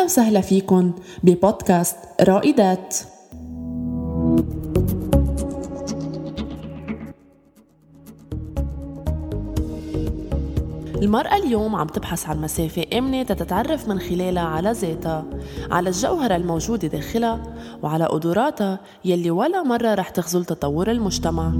أهلا وسهلا فيكن ببودكاست رائدات. المرأة اليوم عم تبحث عن مسافة آمنة تتعرف من خلالها على ذاتها على الجوهرة الموجودة داخلها وعلى قدراتها يلي ولا مرة رح تخزل تطور المجتمع.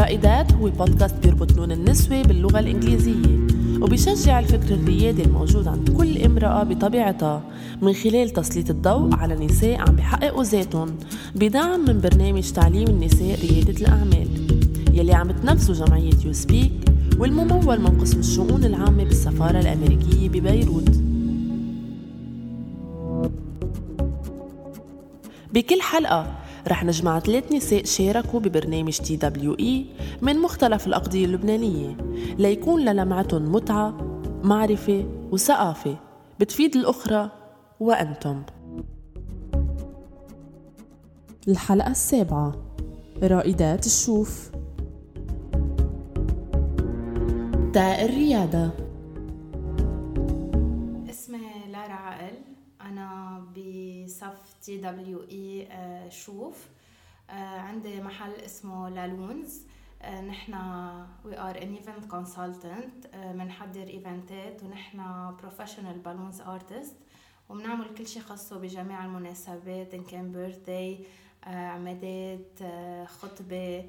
رائدات هو بودكاست بيربط لون النسوة باللغة الإنجليزية وبيشجع الفكر الريادي الموجود عند كل امرأة بطبيعتها من خلال تسليط الضوء على نساء عم بيحققوا ذاتهم بدعم من برنامج تعليم النساء ريادة الأعمال يلي عم تنفذه جمعية يو سبيك والممول من قسم الشؤون العامة بالسفارة الأمريكية ببيروت. بكل حلقة رح نجمع ثلاث نساء شاركوا ببرنامج TWE من مختلف الأقضية اللبنانية ليكون لمعتهم متعة معرفة وثقافة. بتفيد الأخرى وأنتم. الحلقة السابعة رائدات الشوف. تاء الريادة. TWE شوف. آه، عندي محل اسمه Balloons. آه، نحن we are an event consultant بنحضر event ات ونحن professional balloons artist وبنعمل كل شيء خاصه بجميع المناسبات إن كان birthday عمادات آه، خطبة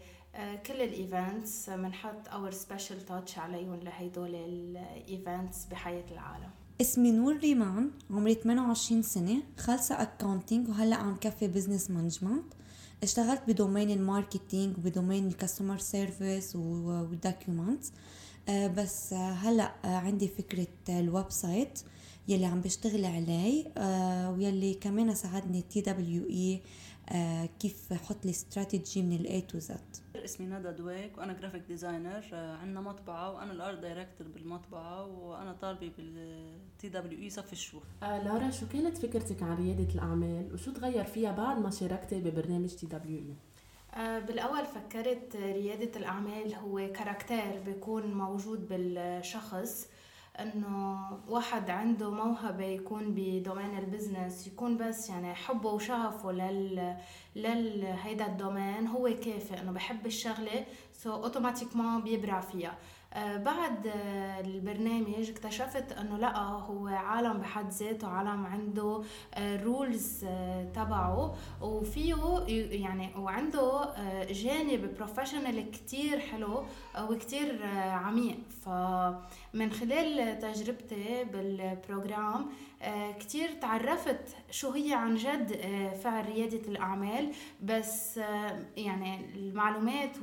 كل ال events بنحط our special touch عليهم لهدول ال events بحياة العالم. اسمي نور ريمان عمري 28 سنة خالصة accounting وهلأ عم كفي business management اشتغلت بدومين الماركتينج وبدومين الكاستمر سيرفيس والدوكيومنتس بس هلأ عندي فكرة ال website يلي عم بشتغل عليه آه، ويلي كمان ساعدني TWE كيف أحط لي استراتيجي من ال A to Z اسمي ندى دويك وأنا graphic designer عندنا مطبعة وأنا ال art director بالمطبعة وأنا طالبة بال TWE صف الشوف آه لارا شو كانت فكرتك عن ريادة الأعمال؟ وشو تغير فيها بعد ما شاركتي ببرنامج TWE؟ آه بالأول فكرت ريادة الأعمال هو character بيكون موجود بالشخص. إنه واحد عنده موهبة يكون ب domain ال business يكون بس يعني حبه وشغفه لل لل هيدا ال domain هو كافي إنه بحب الشغلة سو so اوتوماتيك ما بيبرع فيها. بعد آه، البرنامج اكتشفت إنه لا هو عالم بحد ذاته عالم عنده rules آه، تبعه. وفيه يعني وعنده جانب professional كتير حلو وكتير عميق. فمن خلال تجربتي بال program كتير تعرفت شو هي عن جد فعل ريادة الأعمال بس يعني المعلومات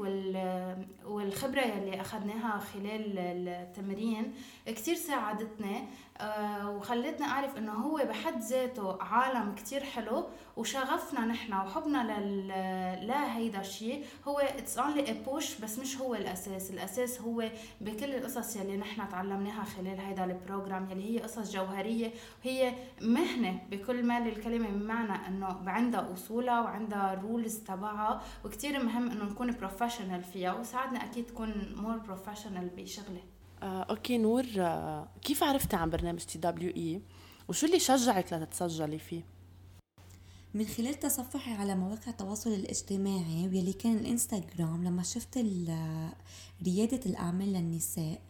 والخبرة يلي أخذناها خلال التمرين كتير ساعدتني آه، وخلتني أعرف إنه هو بحد ذاته عالم كتير حلو وشغفنا نحن وحبنا لل لهيدا الشيء هو it's only push بس مش هو الأساس. الأساس هو بكل القصص يلي نحن تعلمناها خلال هيدا ال program يلي هي قصص جوهرية. وهي مهنة بكل ما للكلمة بمعنى إنه عندها أصولها وعندها rules تبعها وكتير مهم إنه نكون professional فيها. وساعدنا أكيد تكون more professional بشغلي آه، okay نور آه، كيف عرفتي عن برنامج TWE وشو اللي شجعك لتتسجلي فيه؟ من خلال تصفحي على مواقع التواصل الاجتماعي واللي كان الإنستغرام لما شفت ريادة الأعمال للنساء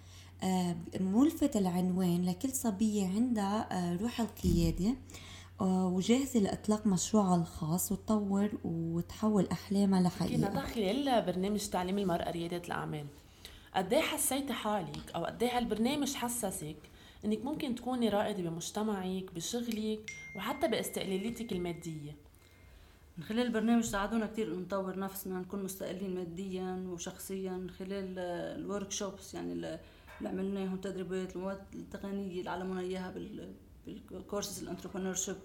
آه، ملفت العنوان لكل صبية عندها آه، روح القيادة آه، وجاهزة لإطلاق مشروعها الخاص وتطور وتحول أحلامها لحقيقة. خلال برنامج تعليم المرأة ريادة الأعمال. قد إيه حسيتي حالك أو قد إيه هالبرنامج حسسك إنك ممكن تكوني رائدة بمجتمعك بشغلك وحتى باستقلاليتك المادية؟ من خلال البرنامج ساعدونا كثير نطور نفسنا نكون مستقلين ماديا وشخصيا من خلال ال workshops يعني اللي عملناهم تدريبات المواد التقنية اللي علمونا إياها بال courses ال entrepreneurship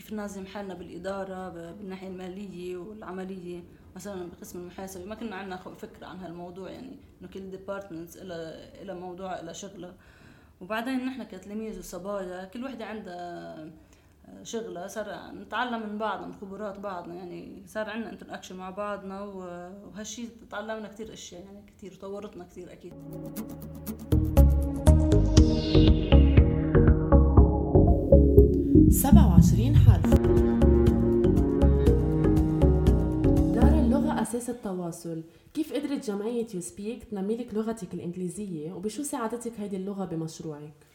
كيف ننظم حالنا بالإدارة بالناحية المالية والعملية مثلا بقسم المحاسبة. ما كنا عندنا فكرة عن هالموضوع يعني إنه كل departments لها لها موضوع لها شغلة. وبعدين نحن كتلاميذ وصبايا كل وحدة عندها شغلة. صار نتعلم من بعضنا من خبرات بعضنا. يعني صار عندنا interaction مع بعضنا وهالشيء تعلمنا كثير أشياء يعني كثير طورتنا كثير أكيد. 27 حرف. دار اللغة أساس التواصل. كيف قدرت جمعية يو سبيك تنميلك لغتك الإنجليزية؟ وبشو ساعدتك هيدي اللغة بمشروعك؟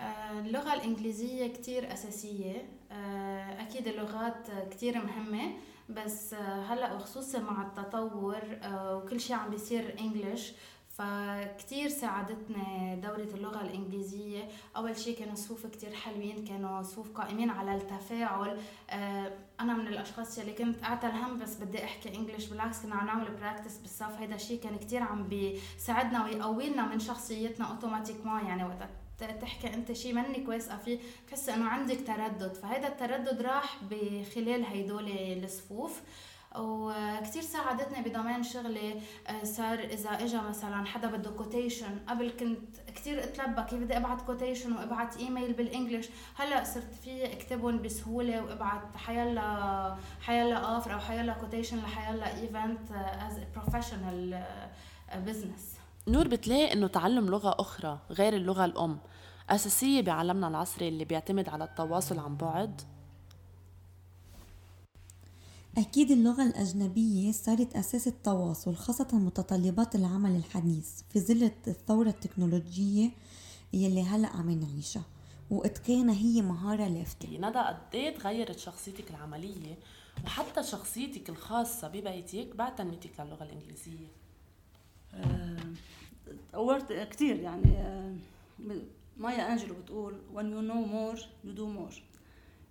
آه، اللغة الإنجليزية كتير أساسية. آه، أكيد اللغات كتير مهمة بس آه، هلأ وخصوصا مع التطور وكل شيء عم بيصير انجلش فكتير ساعدتنا دورة اللغة الإنجليزية. أول شيء كانوا صفوف كتير حلوين كانوا صفوف قائمين على التفاعل. آه، أنا من الأشخاص اللي كنت أعتل هم بس بدي أحكي English بالعكس كنا عم نعمل practice بالصف. هيدا الشيء كان كتير عم بيساعدنا ويقوي لنا من شخصيتنا automatiquement يعني وقت تحكي أنت شيء منك واثقه فيه بتحس إنه عندك تردد. فهذا التردد راح بخلال هيدول الصفوف. وكتير ساعدتني ب domaine شغلي آه، صار إذا اجى مثلا حدا بده quotation قبل كنت كتير أتلبك كيف بدي أبعت quotation وأبعت email بال English. هلأ صرت في أكتبهم بسهولة وأبعت حيلا حيلا offer أو حيلا quotation لحيلا event as professional business نور بتلاقي إنه تعلم لغة أخرى غير اللغة الأم. أساسية بعالمنا العصري اللي بيعتمد على التواصل عن بعد. أكيد اللغة الأجنبية صارت أساس التواصل خاصة متطلبات العمل الحديث في ظل الثورة التكنولوجية يلي هلأ عم نعيشها وإتقانها هي مهارة لافتة. ندى قد إيه تغيرت شخصيتك العملية وحتى شخصيتك الخاصة ببيتك بعد تنميتك للغة الإنجليزية؟ تطورت آه، كثير يعني آه، مايا أنجلو بتقول when you know more you do more.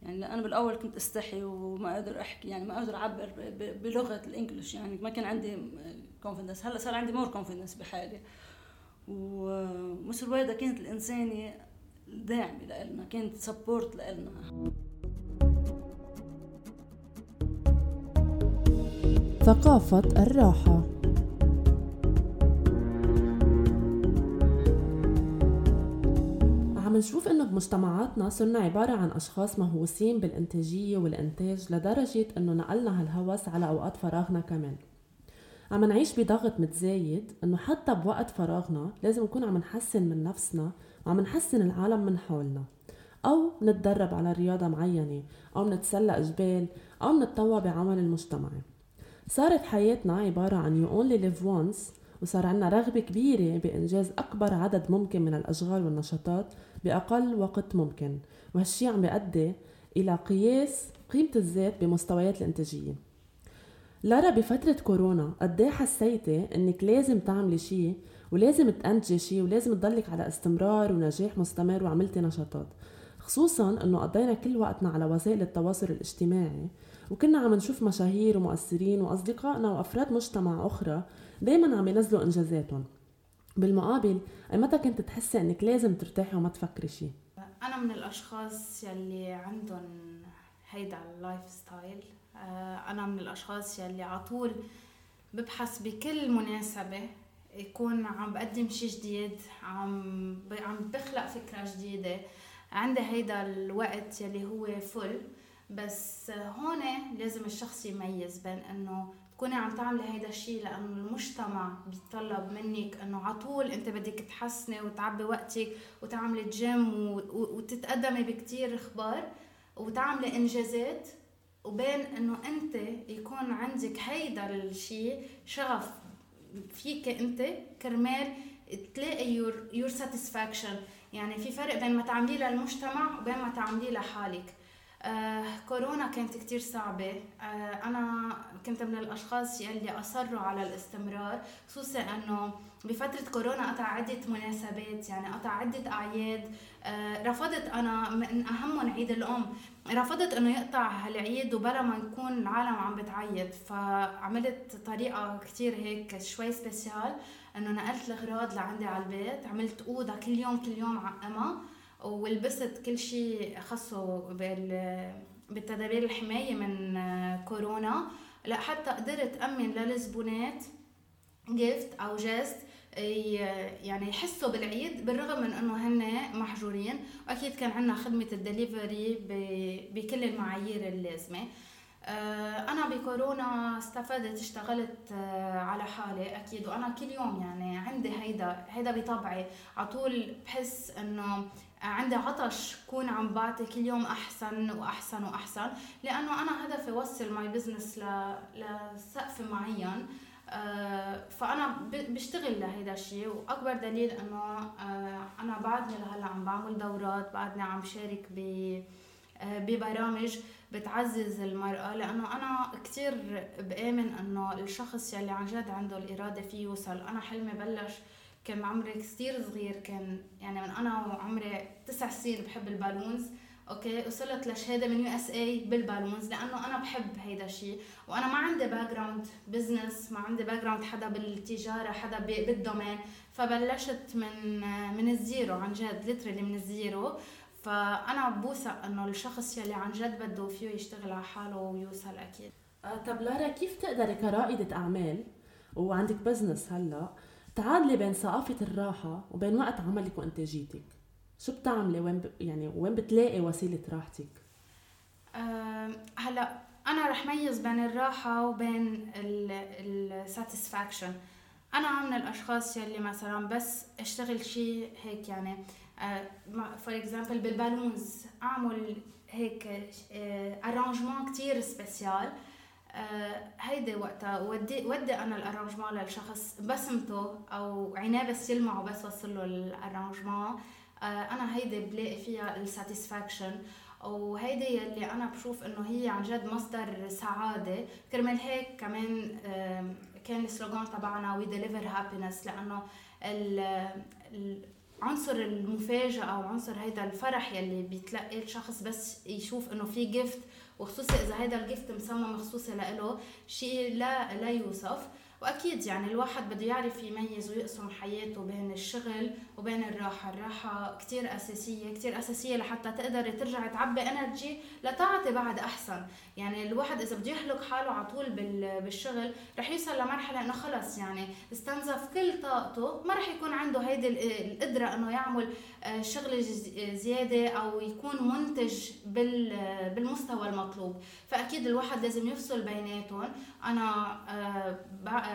يعني أنا بالأول كنت أستحي وما أقدر أحكي يعني ما أقدر أعبر بلغة الإنجليش يعني ما كان عندي confidence هلأ صار عندي more confidence بحالي. و Miss رويدا كانت الإنسانة داعمة لنا كانت support لنا ثقافة الراحة. عم نشوف إنه بمجتمعاتنا صرنا عبارة عن أشخاص مهووسين بالإنتاجية والإنتاج لدرجة إنه نقلنا هالهوس على أوقات فراغنا كمان. عم نعيش بضغط متزايد إنه حتى بوقت فراغنا لازم نكون عم نحسن من نفسنا وعم نحسن العالم من حولنا. أو نتدرب على رياضة معينة أو نتسلق جبال أو نتطوع بعمل المجتمعي صارت حياتنا عبارة عن you only live once وصار عنا رغبة كبيرة بإنجاز أكبر عدد ممكن من الأشغال والنشاطات بأقل وقت ممكن وهالشي عم بيؤدي إلى قياس قيمة الذات بمستويات الإنتاجية. لارا بفترة كورونا قد حسيتي إنك لازم تعملي شيء ولازم تنتجي شيء ولازم تضلك على استمرار ونجاح مستمر وعملتي نشاطات؟ خصوصا إنه قضينا كل وقتنا على وسائل التواصل الاجتماعي وكنا عم نشوف مشاهير ومؤثرين وأصدقائنا وأفراد مجتمع أخرى دايما عم ينزلوا إنجازاتهم. بالمقابل أي متى كنت تحسي إنك لازم ترتاحي وما تفكري شيء أنا من الأشخاص يلي عندهم هيدا ال lifestyle آه، أنا من الأشخاص يلي على طول ببحث بكل مناسبة يكون عم بقدم شيء جديد عم عم بخلق فكرة جديدة. عندي هيدا الوقت يلي هو full بس هون لازم الشخص يميز بين إنه تكوني عم تعملي هيدا الشيء لأنه المجتمع بيتطلب منك إنه على طول أنت بدك تحسني وتعبي وقتك وتعملي جيم وتتقدمي بكتير أخبار وتعملي إنجازات وبين إنه أنت يكون عندك هيدا الشيء شغف فيك أنت كرمال تلاقي your your satisfaction يعني في فرق بين ما تعمليه للمجتمع وبين ما تعمليه لحالك. آه كورونا كانت كتير صعبة. آه أنا كنت من الأشخاص يلي أصروا على الاستمرار خصوصا أنه بفترة كورونا قطع عدة مناسبات يعني قطع عدة أعياد. آه رفضت أنا من أهمهم عيد الأم رفضت أنه يقطع هالعيد وبلا ما نكون العالم عم بتعيد فعملت طريقة كتير هيك شوي سبيسيال أنه نقلت الأغراض لعندي على البيت عملت أوضة كل يوم كل يوم عقمها. ولبست كل شيء خاصه بالتدابير الحماية من كورونا. لحتى قدرت أمن للزبونات gift أو geste يعني يحسوا بالعيد بالرغم من إنه هن محجورين. واكيد كان عندنا خدمة الدليفري بكل المعايير اللازمة. آه، أنا بكورونا استفدت اشتغلت آه، على حالي. أكيد وأنا كل يوم يعني عندي هيدا هيدا بطبعي. على طول بحس إنه عندي عطش كون عم بعطي كل يوم أحسن وأحسن وأحسن لأنه أنا هدفي وصل my business لسقف معين آه، فأنا بشتغل لهيدا الشيء وأكبر دليل إنه أنا بعدني لهلأ عم بعمل دورات بعدني عم شارك ب ببرامج بتعزز المرأة لأنه أنا كتير بآمن أنه الشخص يلي عن جد عنده الإرادة فيه يوصل. أنا حلمي بلش كان عمري كتير صغير كان يعني من أنا وعمري تسع سنين بحب ال balloons okay؟ وصلت لشهادة من USA بال balloons لأنه أنا بحب هيدا الشيء وأنا ما عندي background business ما عندي background حدا بالتجارة حدا بال domaine فبلشت من من ال zero عن جد literally من ال zero. فأنا بوثق إنه الشخص يلي عن جد بده فيه يشتغل على حاله ويوصل أكيد. آه طب لارا كيف تقدري كرائدة أعمال؟ وعندك بزنس هلأ. تعادلي بين ثقافة الراحة وبين وقت عملك وإنتاجيتك. شو بتعملي؟ وين ب... يعني وين بتلاقي وسيلة راحتك؟ أه هلا أنا رح ميز بين الراحة وبين ال satisfaction أنا من الأشخاص يلي مثلا بس أشتغل شيء هيك يعني for example بال balloons أعمل هيك arrangement آه، كتير spécial آه، هيدي وقتها ودي ودي أنا ال arrangement للشخص بسمته أو عينيه بس يلمعوا بس وصل له ال arrangement آه، أنا هيدي بلاقي فيها ال satisfaction وهيدي يلي أنا بشوف إنه هي عن جد مصدر سعادة. كرمال هيك كمان كان ال slogan تبعنا we deliver happiness لأنه عنصر المفاجأة أو عنصر هيدا الفرح يلي بيتلقي الشخص بس يشوف إنه في gift وخصوصي إذا هيدا ال gift مصمم مخصوصي لإله شيء لا لا يوصف. وأكيد يعني الواحد بده يعرف يميز ويقسم حياته بين الشغل وبين الراحة. الراحة كتير أساسية كتير أساسية لحتى تقدري ترجعي تعبي انرجي لتعطي بعد أحسن. يعني الواحد إذا بده يحلق حاله على طول بالشغل رح يوصل لمرحلة إنه خلص يعني استنزف كل طاقته ما رح يكون عنده هيدي القدرة إنه يعمل آه، شغل زيادة أو يكون منتج بالمستوى المطلوب. فأكيد الواحد لازم يفصل بيناتهم. أنا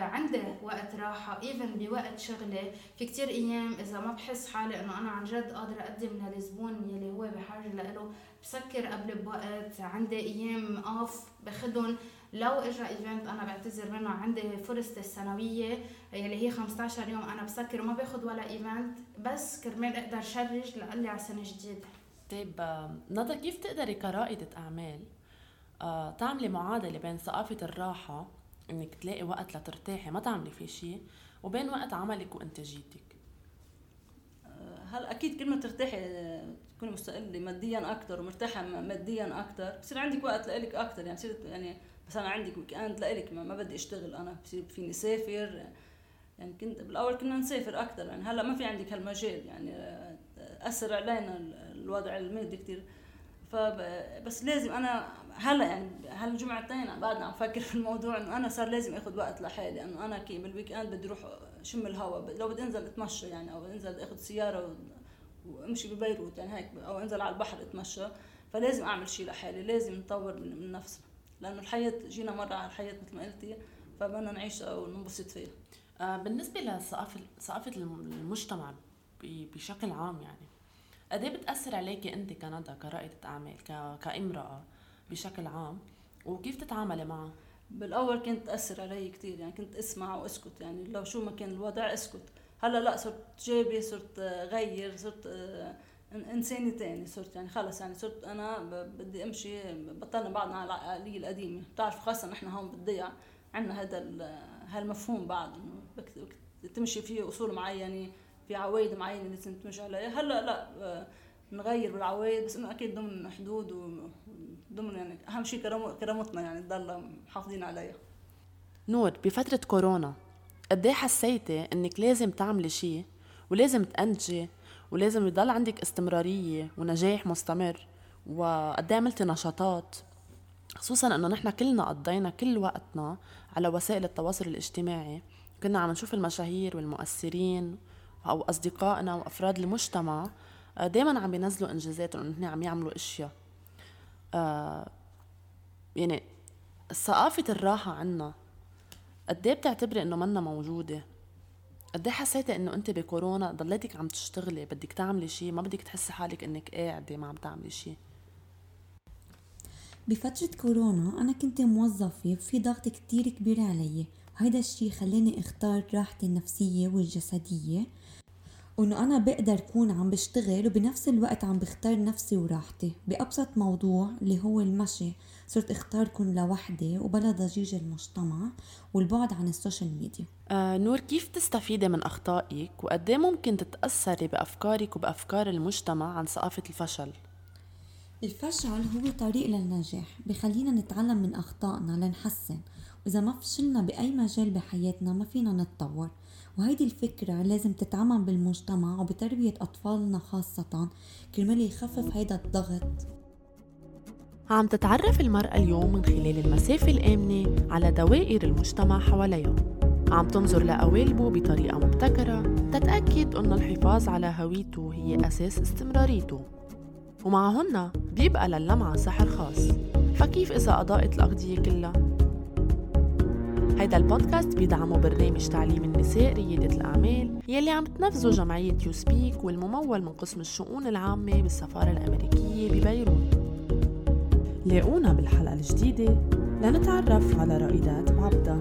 عندي وقت راحة even بوقت شغلي. في كتير أيام إذا ما بحس حالي إنه أنا عن جد قادرة اقدم للزبون يلي هو بحاجة لإله بسكر قبل بوقت عندي أيام off باخدهم لو اجى event أنا بعتذر منه عندي فرصتي السنوية يلي هي 15 يوم أنا بسكر وما باخذ ولا event بس كرمال أقدر شرج لقلي على سنه جديده طيب ندى كيف تقدري كرائدة أعمال آه، تعملي معادلة بين ثقافة الراحة إنك تلاقي وقت لترتاحي ما تعملي فيه شيء وبين وقت عملك وإنتاجيتك. آه، هلا أكيد كل ما ترتاحي تكوني مستقلة ماديا أكثر ومرتاحة ماديا أكثر بصير عندك وقت لإلك أكثر يعني بصير يعني مثلا عندك weekend لإلك ما, ما بدي أشتغل أنا بصير فيني سافر يعني كنت بالأول كنا نسافر أكثر يعني هلأ ما في عندك هالمجال. يعني آه، اثر علينا الوضع المادي كثير فبس لازم أنا هلأ يعني هالجمعتين بعدنا عم فكر في الموضوع إنه أنا صار لازم آخذ وقت لحالي إنه أنا كي بال weekend بدي أروح شم الهواء لو بدي أنزل أتمشى يعني أو أنزل آخذ سيارة وأمشي ببيروت يعني هيك أو أنزل على البحر أتمشى فلازم أعمل شيء لحالي لازم نطور من نفسنا لأنه الحياة جينا مرة على الحياة مثل ما قلتي فبدنا نعيشها وننبسط فيها. آه بالنسبة لثقافه ثقافة المجتمع بشكل عام يعني قد إيه بتأثر عليكي أنت كندى كرائدة أعمال كامرأة بشكل عام؟ وكيف تتعاملي معها؟ بالأول كنت تأثر علي كثير يعني كنت أسمع وأسكت يعني لو شو ما كان الوضع أسكت. هلأ لا صرت جابي صرت غير صرت آه، انسانه تاني صرت يعني خلص يعني صرت أنا بدي أمشي بطلنا بعضنا على العقلية القديمة. بتعرف خاصه نحن هون بالضيعه عندنا هذا هالمفهوم بعد إنه تمشي فيه أصول معينة في عوايد معينة لازم تمشي عليها هلأ لا آه، نغير بالعوايد بس إنه أكيد ضمن حدود وضمن يعني أهم شيء كرامتنا يعني تضل محافظين عليها. نور بفترة كورونا قد إيه حسيتي إنك لازم تعملي شيء ولازم تنتجي ولازم يضل عندك استمرارية ونجاح مستمر وقد إيه عملتي نشاطات؟ خصوصا إنه نحن كلنا قضينا كل وقتنا على وسائل التواصل الاجتماعي. كنا عم نشوف المشاهير والمؤثرين أو أصدقائنا وأفراد المجتمع آه، دائما عم بينزلوا انجازاتهم إنه عم يعملوا أشياء. آه يعني ثقافة الراحة عنا قد إيه بتعتبري إنه منا موجودة؟ قد إيه حسيتي إنه أنت بكورونا ضليتك عم تشتغلي بدك تعملي شيء ما بدك تحسي حالك إنك قاعدة ما عم تعملي شيء بفترة كورونا أنا كنت موظفة وفي ضغط كتير كبير علي. وهيدا الشي خلاني أختار راحتي النفسية والجسدية. وانه أنا بقدر أكون عم بشتغل وبنفس الوقت عم بختار نفسي وراحتي. بأبسط موضوع اللي هو المشي صرت أختار كون لوحدي وبلا ضجيج المجتمع والبعد عن ال social media. آه نور كيف تستفيدي من أخطائك؟ وقد إيه ممكن تتأثري بأفكارك وبأفكار المجتمع عن ثقافة الفشل؟ الفشل هو طريق للنجاح. بخلينا نتعلم من أخطائنا لنحسن. وإذا ما فشلنا بأي مجال بحياتنا ما فينا نتطور. وهيدي الفكرة لازم تتعمم بالمجتمع وبتربية أطفالنا خاصة. كرمال يخفف هيدا الضغط. عم تتعرف المرأة اليوم من خلال المسافة الآمنة على دوائر المجتمع حواليها. عم تنظر لقوالبه بطريقة مبتكرة تتأكد أن الحفاظ على هويته هي أساس استمراريته. ومعهن بيبقى للمعة سحر خاص. فكيف إذا أضاءت الأغذية كلها؟ هيدا البودكاست بيدعمه برنامج تعليم النساء ريادة الأعمال يلي عم تنفذه جمعية يو سبيك والممول من قسم الشؤون العامة بالسفارة الأمريكية ببيروت. لاقونا بالحلقة الجديدة لنتعرف على رائدات بعبدة